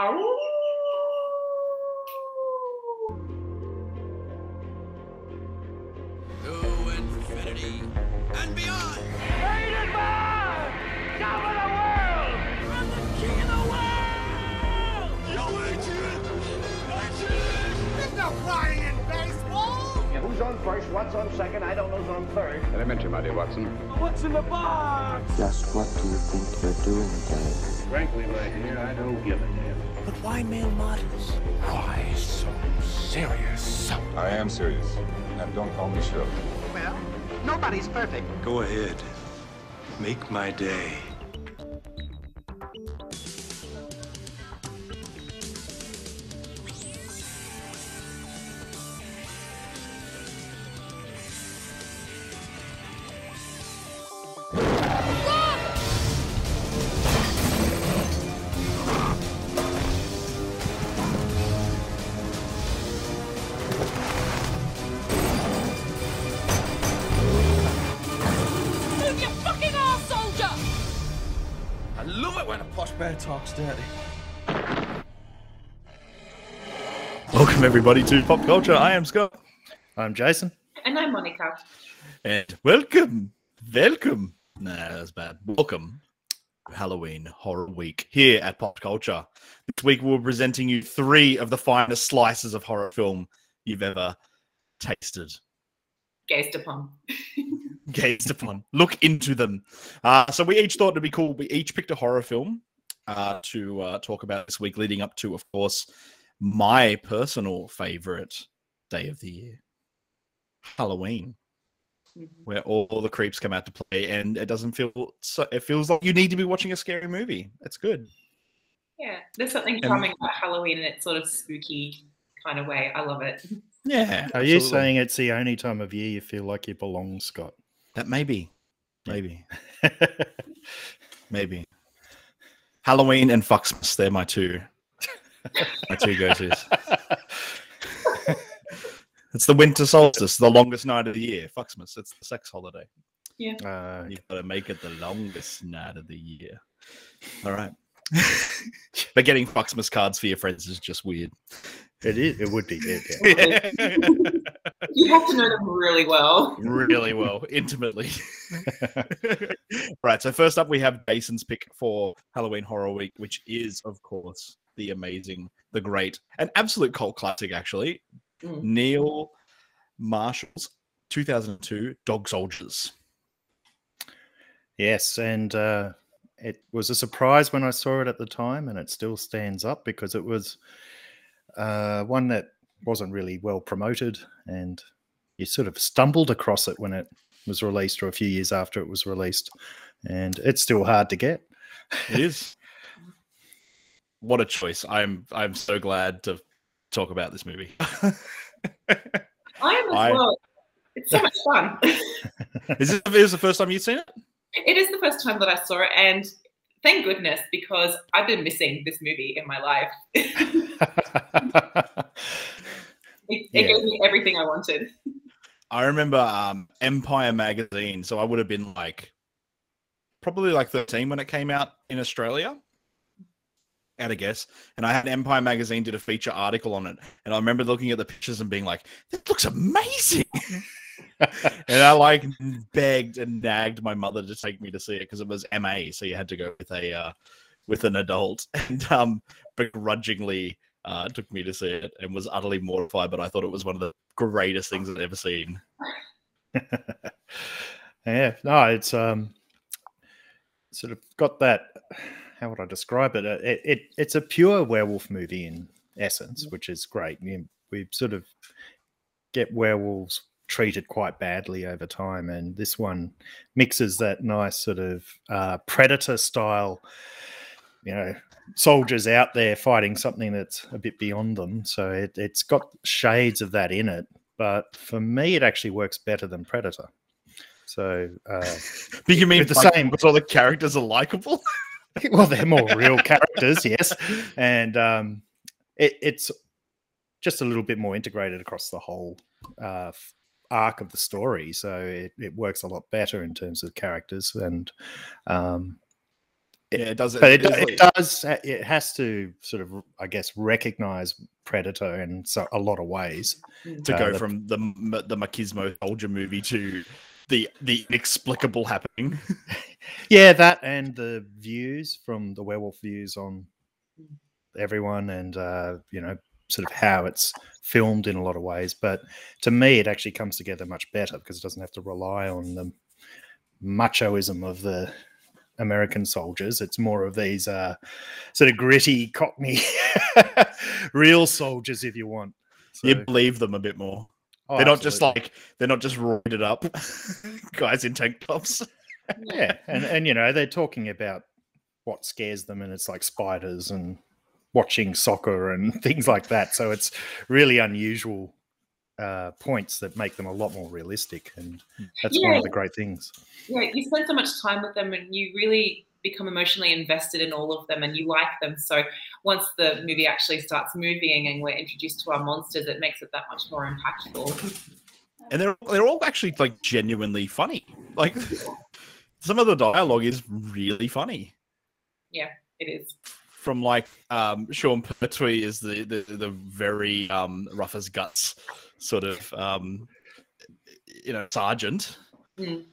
To infinity and beyond. Rated man! Top of the world! I'm the king of the world! Yo, Adrian! Adrian! There's no flying in baseball! Yeah, who's on first, what's on second, I don't know who's on third. Elementary, my dear Watson. What's in the box? Just what do you think you're doing, Dave? Frankly, my dear, I don't give a damn. But why male models? Why so serious? I am serious. And don't call me Shirley. Well, nobody's perfect. Go ahead. Make my day. When bear talks dirty. Welcome everybody to Pop Culture. I am Scott. I'm Jason. And I'm Monica. And welcome, welcome. Nah, that's bad. Welcome, Halloween Horror Week here at Pop Culture. This week we're presenting you three of the finest slices of horror film you've ever tasted, Gazed upon. gazed upon. Look into them. Uh, so we each thought it'd be cool. We each picked a horror film uh, to uh, talk about this week, leading up to, of course, my personal favorite day of the year, Halloween. Mhm. where all, all the creeps come out to play and it doesn't feel so it feels like you need to be watching a scary movie it's good Yeah, there's something charming about Halloween in its sort of spooky kind of way. I love it. yeah Are you saying it's the only time of year you feel like you belong, Scott? that maybe maybe maybe halloween and fucksmas they're my two my two go-to's it's the winter solstice the longest night of the year fucksmas it's the sex holiday Uh, You've got to make it the longest night of the year. All right. but getting Foxmas cards for your friends is just weird. it is. It would be. Yeah, yeah. You have to know them really well. really well, intimately. right. So first up, we have Jason's pick for Halloween Horror Week, which is, of course, the amazing, the great, an absolute cult classic, actually. Mm. Neil Marshall's 2002 Dog Soldiers. Yes, and uh, it was a surprise when I saw it at the time, and it still stands up because it was uh, one that wasn't really well promoted, and you sort of stumbled across it when it was released, or a few years after it was released, and it's still hard to get. It is. what a choice! I'm I'm so glad to talk about this movie. I am as I- well. It's so much fun. is this, is this the first time you've seen it? It is the first time that I saw it, and thank goodness because I've been missing this movie in my life. it it Yeah. gave me everything I wanted. I remember um, Empire magazine, so I would have been like probably like 13 when it came out in Australia. At a guess, and I had Empire magazine did a feature article on it, and I remember looking at the pictures and being like, "This looks amazing." and I like begged and nagged my mother to take me to see it because it was MA, so you had to go with a uh, with an adult, and um, begrudgingly uh, took me to see it and was utterly mortified. But I thought it was one of the greatest things I'd ever seen. yeah, no, it's um, sort of got that. How would I describe it? Uh, It, it it's a pure werewolf movie in essence, which is great. You, we sort of get werewolves treated quite badly over time, and this one mixes that nice sort of uh, predator style. You know, soldiers out there fighting something that's a bit beyond them. So it, it's got shades of that in it. But for me, it actually works better than Predator. So, uh, But you mean the like, same- because all the characters are likable? well, they're more real characters, yes, and um, it, it's just a little bit more integrated across the whole uh, arc of the story. So it, it works a lot better in terms of characters, and um, yeah, it does. but it, is it like- does it has to sort of i guess recognize predator in so, a lot of ways to Uh, go the- from the the machismo soldier movie to the the inexplicable happening. yeah that and the views from the werewolf views on everyone and uh you know sort of how it's filmed in a lot of ways but to me it actually comes together much better because it doesn't have to rely on the machoism of the american soldiers it's more of these uh sort of gritty cockney real soldiers if you want you believe them a bit more. Oh, they're not just like they're not just roided up guys in tank tops. yeah and and you know they're talking about what scares them and it's like spiders and watching soccer and things like that so it's really unusual uh, points that make them a lot more realistic and that's one of the great things Yeah, you spend so much time with them and you really become emotionally invested in all of them and you like them. So once the movie actually starts moving and we're introduced to our monsters, it makes it that much more impactful. and they're they're all actually like genuinely funny. Like some of the dialogue is really funny. Yeah, it is. From like um Sean Pertwee is the the, the very um rough as guts sort of um you know sergeant Mm.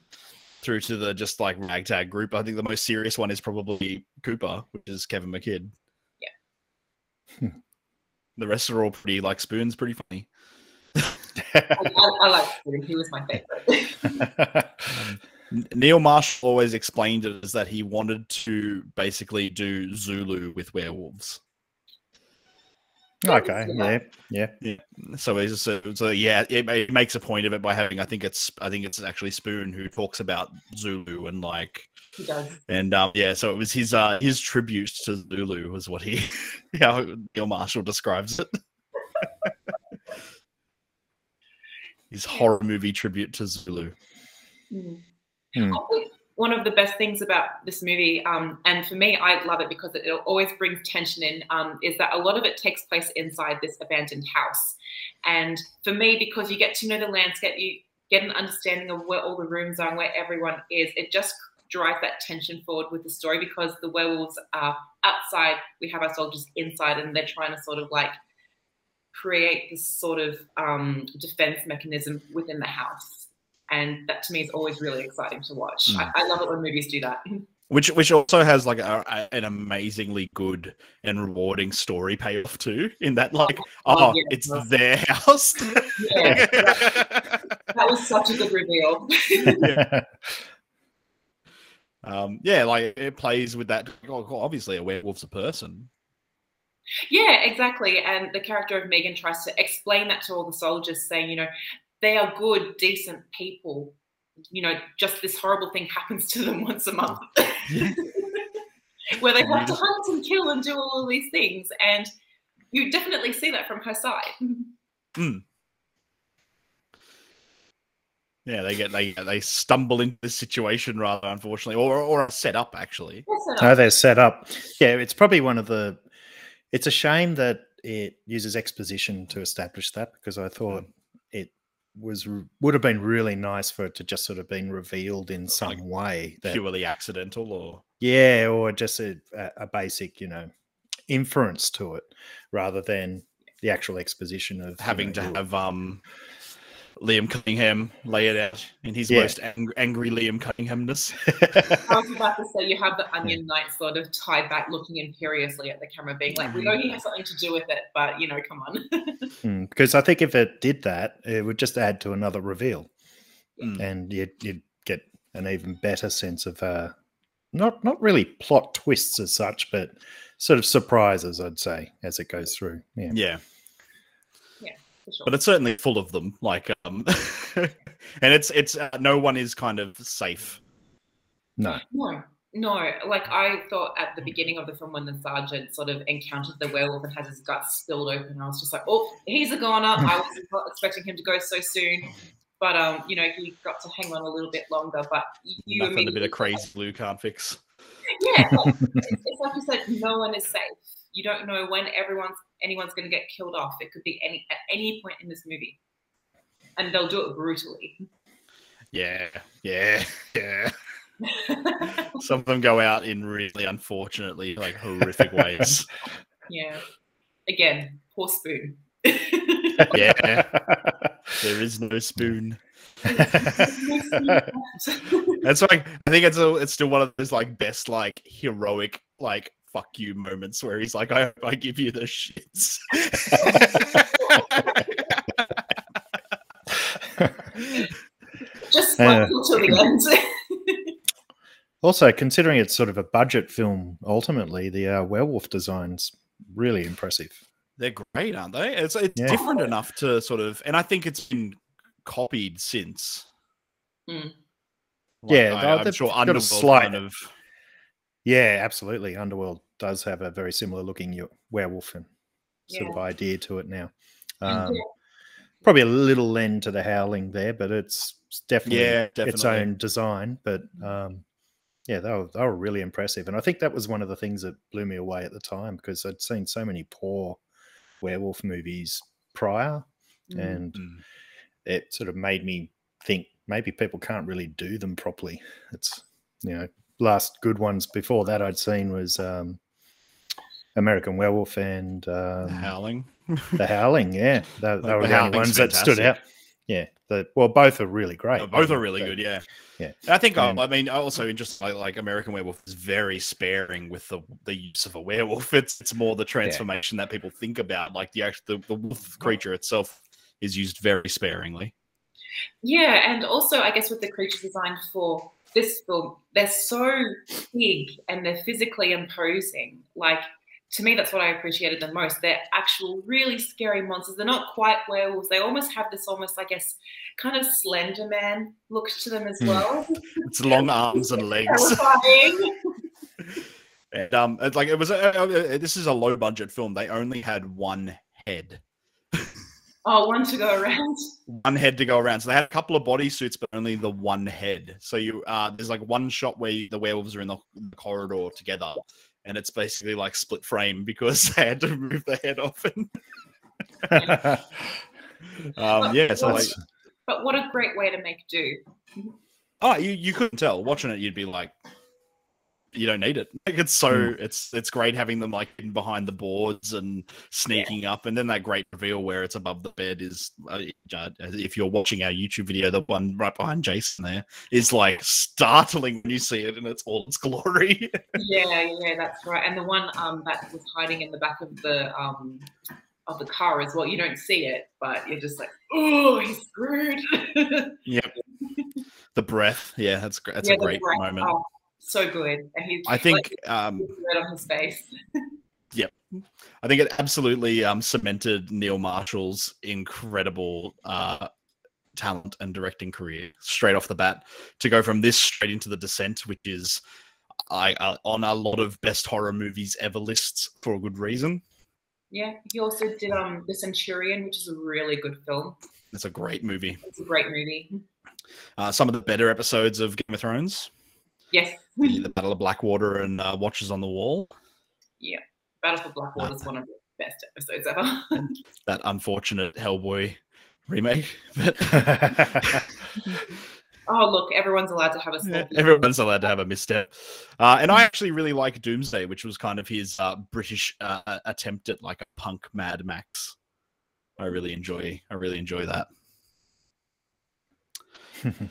through to the just like ragtag group. I think the most serious one is probably Cooper, which is Kevin McKidd. Yeah. the rest are all pretty like spoons, pretty funny. I, I, I like him. He was my favorite. N- Neil Marshall always explained it as that he wanted to basically do Zulu with werewolves. okay yeah yeah Yeah. So he's so, so yeah, it, it makes a point of it by having I think it's I think it's actually Spoon who talks about Zulu and like He does. and um yeah, so it was his uh his tribute to Zulu was what he how Neil Marshall describes it. his horror movie tribute to Zulu. Mm. Hmm. One of the best things about this movie, um, and for me, I love it because it, it always brings tension in, um, is that a lot of it takes place inside this abandoned house. And for me, because you get to know the landscape, you get an understanding of where all the rooms are and where everyone is, it just drives that tension forward with the story because the werewolves are outside, we have our soldiers inside, and they're trying to sort of like create this sort of um, defense mechanism within the house. And that to me is always really exciting to watch. I, I love it when movies do that. which which also has like a, a- an amazingly good and rewarding story payoff too in that like Oh, oh yeah. it's their house Yeah, that was such a good reveal. um yeah like it plays with that obviously a werewolf's a person Yeah, exactly. And the character of Megan tries to explain that to all the soldiers, saying, you know, they are good, decent people. You know, just this horrible thing happens to them once a month, where they have to hunt and kill and do all of these things. And you definitely see that from her side. Mm. yeah they get they they stumble into this situation rather unfortunately or or are set up actually no they're set up yeah it's probably one of the it's a shame that it uses exposition to establish that because i thought it was would have been really nice for it to just sort of been revealed in some way that purely accidental or? Yeah or just a, a basic you know inference to it rather than the actual exposition of you having know, to your- have um Liam Cunningham lay it out in his Yeah. most ang- angry Liam Cunninghamness. I was about to say you have the onion knight sort of tied back, looking imperiously at the camera, being like, "We know he has something to do with it, but you know, come on." Mm, because I think if it did that, it would just add to another reveal, Mm. and you'd, you'd get an even better sense of uh, not not really plot twists as such, but sort of surprises, I'd say, as it goes through. Yeah, Yeah, yeah, for sure. but it's certainly full of them. Like, um, and it's it's uh, no one is kind of safe. no, No, no. Like I thought at the beginning of the film when the sergeant sort of encountered the werewolf and has his guts spilled open, I was just like, oh, he's a goner. I was not expecting him to go so soon. But um, you know, he got to hang on a little bit longer. But you Nothing a bit of crazy blue can't fix. Yeah, like, it's, it's like you said, no one is safe. You don't know when everyone's anyone's going to get killed off. It could be any at any point in this movie, and they'll do it brutally. Yeah, yeah, yeah. Some of them go out in really unfortunately like horrific ways. Yeah. Again, poor spoon. Yeah. there is no spoon. That's like I think it's a, it's still one of those like best like heroic like fuck you moments where he's like I hope I give you the shits. Just Yeah. wait until the end. Also, considering it's sort of a budget film, ultimately the uh, werewolf designs really impressive. They're great, aren't they? It's it's Yeah. different enough to sort of, and I think it's been copied since. Mm. Yeah, I, they've am sure got a Underworld slight- kind of. Yeah, absolutely. Underworld does have a very similar looking werewolf and sort of idea to it now. Um, Probably a little lend to the howling there, but it's it's definitely, Yeah, its own design. But um, yeah, they were, they were really impressive. And I think that was one of the things that blew me away at the time because I'd seen so many poor werewolf movies prior. Mm. And Mm. it sort of made me think maybe people can't really do them properly. It's, you know, last good ones before that I'd seen was um, American Werewolf and um, Howling. The Howling. Yeah, they, they Like, were The the only Howling's ones that stood out. Yeah, the, well, both are really great. Oh, both are really but- good, yeah. Yeah. And I think, And- I mean, also just like, like American Werewolf is very sparing with the the use of a werewolf. It's it's more the transformation that people think about. Like the actual the, the wolf creature itself is used very sparingly. Yeah, and also I guess with the creature designed for this film, they're so big and they're physically imposing. Like to me, that's what I appreciated the most. They're actual really scary monsters. They're not quite werewolves. They almost have this almost, I guess, kind of Slender Man look to them as Hmm. well. It's long arms and legs. And, um, it's like it was. A, uh, this is a low budget film. They only had one head, Oh, one to go around. one head to go around. So they had a couple of body suits, but only the one head. So you uh, there's like one shot where the werewolves are in the the corridor together, and it's basically like split frame because they had to move the head off. And, um, yeah, so like, But what a great way to make do. oh, you you couldn't tell watching it. You'd be like, you don't need it. Like it's so it's it's great having them like in behind the boards and sneaking up, and then that great reveal where it's above the bed is. Uh, uh, if you're watching our YouTube video, the one right behind Jason there is like startling when you see it in its all its glory. Yeah, yeah, that's right. And the one um, that was hiding in the back of the um, of the car as well. You don't see it, but you're just like, oh, he's screwed. yep. The breath, yeah, that's great. That's Yeah, a great breath, moment. oh, so good. And he's I think, um, red on his face. Yep. I think it absolutely um, cemented Neil Marshall's incredible uh, talent and directing career straight off the bat to go from this straight into The Descent, which is I, uh, on a lot of best horror movies ever lists for a good reason. Yeah, he also did um The Centurion, which is a really good film. It's a great movie. It's a great movie. Uh, some of the better episodes of Game of Thrones, Yes. the, the Battle of Blackwater and uh, Watchers on the Wall. Yeah. Battle for Blackwater is one of the best episodes ever. That unfortunate Hellboy remake. But oh, look, everyone's allowed to have a small Yeah, everyone's allowed to have a misstep. Uh, and I actually really like Doomsday, which was kind of his uh, British uh, attempt at like a punk Mad Max. I really enjoy. I really enjoy that.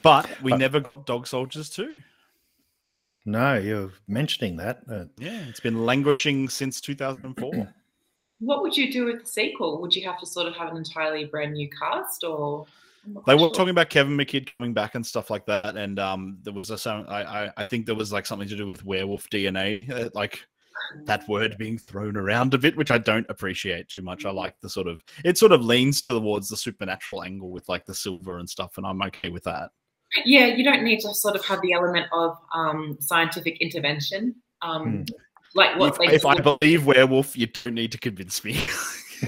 But we Uh, never got Dog Soldiers too. No, you're mentioning that. Uh, Yeah, it's been languishing since 2004. What would you do with the sequel? Would you have to sort of have an entirely brand new cast, or They were sure. talking about Kevin McKidd coming back and stuff like that, and um, there was a some. I, I I think there was like something to do with werewolf DNA, uh, like that word being thrown around a bit, which I don't appreciate too much. I like the sort of it sort of leans towards the supernatural angle with like the silver and stuff, and I'm okay with that. Yeah, you don't need to sort of have the element of um, scientific intervention. Um, Like what If, they if I believe werewolf, you don't need to convince me.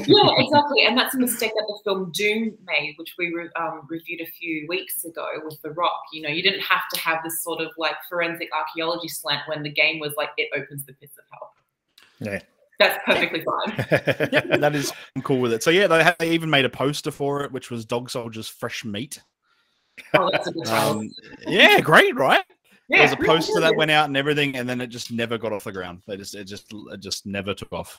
yeah, exactly. And that's a mistake that the film Doom made, which we re- um, reviewed a few weeks ago with The Rock. You know, you didn't have to have this sort of like forensic archaeology slant when the game was like, it opens the pits of hell. yeah. That's perfectly fine. yeah, that is I'm cool with it. So yeah, they, had, they even made a poster for it, which was Dog Soldiers Fresh Meat. Oh, that's a good. Um, yeah, great, right? Yeah, there was a really poster that went out and everything, and then it just never got off the ground. They just it just it just never took off.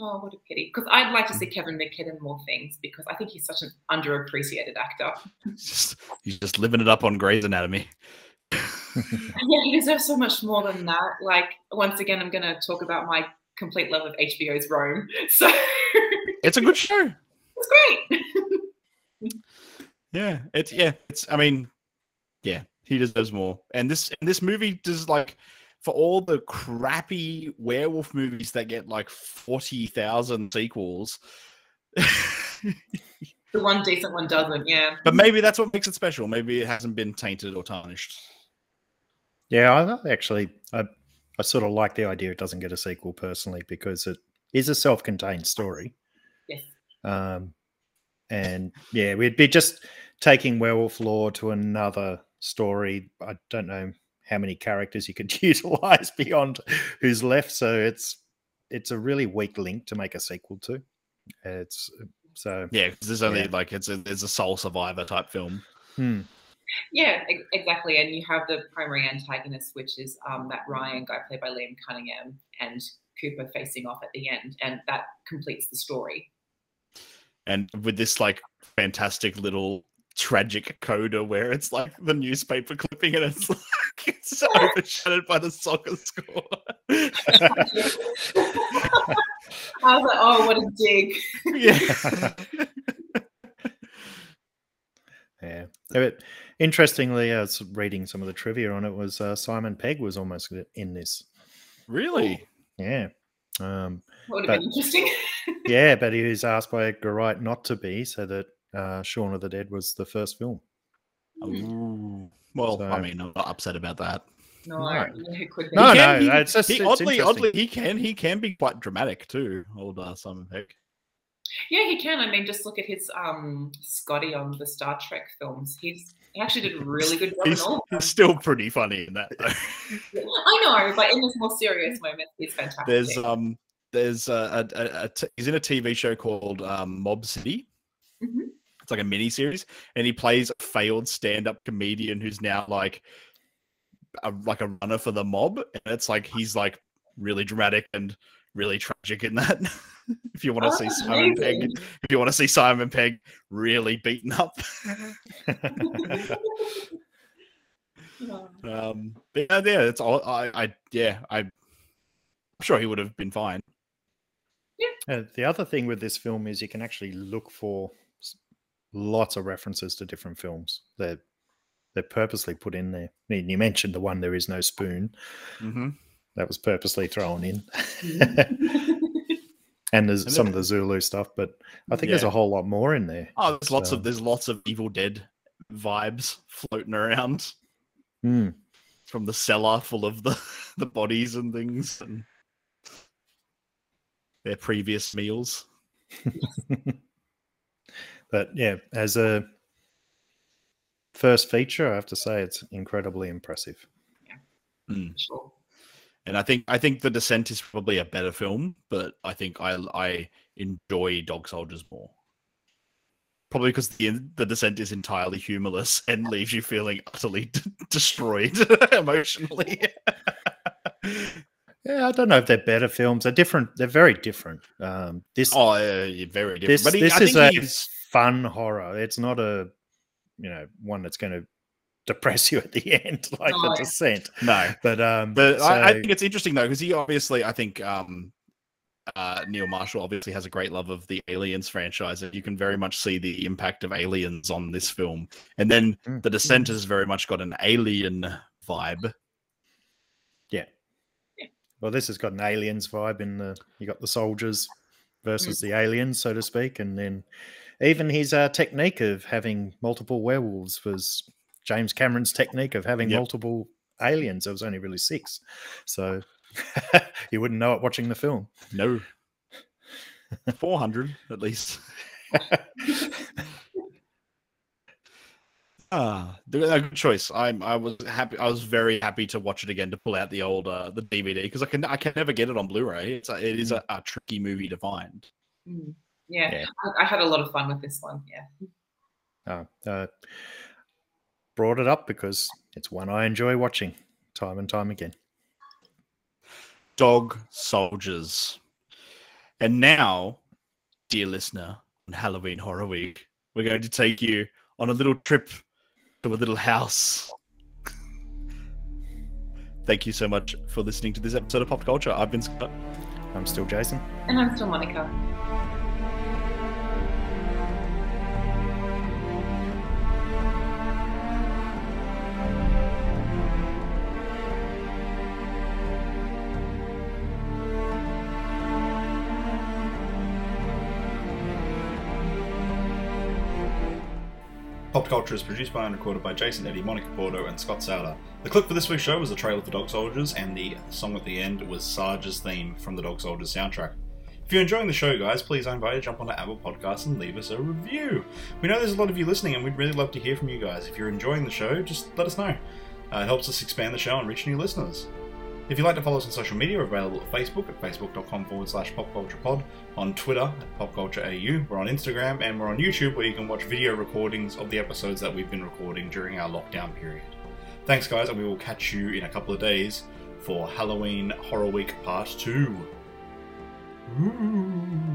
Oh, what a pity. Because I'd like to see Kevin McKidd in more things because I think he's such an underappreciated actor. Just he's just living it up on Grey's Anatomy. Yeah, he deserves so much more than that. Like, once again, I'm going to talk about my complete love of HBO's Rome. So It's a good show. it's great. Yeah, it's yeah, it's. I mean, yeah, he deserves more. And this and this movie does like for all the crappy werewolf movies that get like forty thousand sequels. The one decent one doesn't, yeah. but maybe that's what makes it special. Maybe it hasn't been tainted or tarnished. Yeah, I actually, I, I sort of like the idea it doesn't get a sequel personally because it is a self-contained story. Yes. Um, and yeah, we'd be just taking werewolf lore to another story. I don't know how many characters you could utilize beyond who's left, so it's it's a really weak link to make a sequel to. It's so Yeah, because there's only Yeah. like it's a it's a sole survivor type film. hmm. Yeah, exactly. And you have the primary antagonist, which is um, that Ryan guy played by Liam Cunningham and Cooper facing off at the end. And that completes the story. And with this like fantastic little tragic coda where it's like the newspaper clipping and it's like it's overshadowed by the soccer score. I was like, oh, what a dig. yeah. Yeah. But interestingly, I was reading some of the trivia on it. Was uh, Simon Pegg was almost in this? Really? Yeah. Um, That would have But- been interesting. yeah, but he was asked by Edgar Wright not to be, so that uh, Shaun of the Dead was the first film. Ooh. Well, I mean, I'm not upset about that. no, No. I- it could be. No, He no, can- he- it's just he- it's oddly, interesting. oddly, he can he can be quite dramatic too. Old uh, Simon Pegg. Yeah, he can. I mean, just look at his um Scotty on the Star Trek films. He's he actually did a really good job in He's, all of them. he's still pretty funny in that. Though. I know, but in his more serious moments, he's fantastic. There's um there's a, a, a, t- he's in a TV show called um, Mob City. Mhm. It's like a mini series, and he plays a failed stand-up comedian who's now like a like a runner for the mob, and it's like he's like really dramatic and really tragic in that. if you want to Oh, see Simon Pegg, if you want to see Simon Pegg really beaten up, Oh. um, but yeah, yeah, it's all I, I yeah, I, I'm sure he would have been fine. Uh, the other thing with this film is you can actually look for lots of references to different films. They're they're purposely put in there. I mean, you mentioned the one "There Is No Spoon" Mm-hmm. that was purposely thrown in, and there's And some of the Zulu stuff. But I think there's a whole lot more in there. Oh, there's lots of there's lots of Evil Dead vibes floating around Hmm. from the cellar full of the the bodies and things and their previous meals. but yeah, as a first feature, I have to say it's incredibly impressive. Hmm. Sure. And I think I think The Descent is probably a better film, but I think I I enjoy Dog Soldiers more. Probably because the the Descent is entirely humorless and leaves you feeling utterly d- destroyed emotionally. Yeah, I don't know if they're better films. They're different. They're very different. Um, this oh, uh, very different. this, but he, this I is think a he's fun horror. It's not a you know one that's going to depress you at the end like Oh, the yeah. descent. no, But um, But I, I think it's interesting though because he obviously, I think um, uh, Neil Marshall obviously has a great love of the Aliens franchise, and you can very much see the impact of Aliens on this film. And then Mm. The Descent has very much got an alien vibe. Well, this has got an aliens vibe in the. You got the soldiers versus the aliens, so to speak, and then even his uh, technique of having multiple werewolves was James Cameron's technique of having Yep. multiple aliens. There was only really six, so you wouldn't know it watching the film. No, four hundred at least. Ah, the- a good choice. I'm. I was happy. I was very happy to watch it again to pull out the old uh, the DVD because I can. I can never get it on Blu-ray. It's a, it is a, a tricky movie to find. Mm. Yeah, Yeah. I, I had a lot of fun with this one. Yeah. Uh, uh, brought it up because it's one I enjoy watching. time and time again. Dog Soldiers. And now, dear listener, on Halloween Horror Week, we're going to take you on a little trip to a little house. Thank you so much for listening to this episode of Pop Culture. I've been Scott. I'm still Jason. And I'm still Monica. Pop Culture is produced by and recorded by Jason Eddy, Monica Porto, and Scott Souter. The clip for this week's show was a trailer for Dog Soldiers, and the song at the end was Sarge's theme from the Dog Soldiers soundtrack. If you're enjoying the show, guys, please I invite you to jump onto Apple Podcasts and leave us a review. We know there's a lot of you listening, and we'd really love to hear from you guys. If you're enjoying the show, just let us know. Uh, it helps us expand the show and reach new listeners. If you'd like to follow us on social media, we're available at Facebook at facebook.com forward slash popculturepod, on Twitter at popcultureau, we're on Instagram, and we're on YouTube where you can watch video recordings of the episodes that we've been recording during our lockdown period. Thanks, guys, and we will catch you in a couple of days for Halloween Horror Week Part 2. Ooh.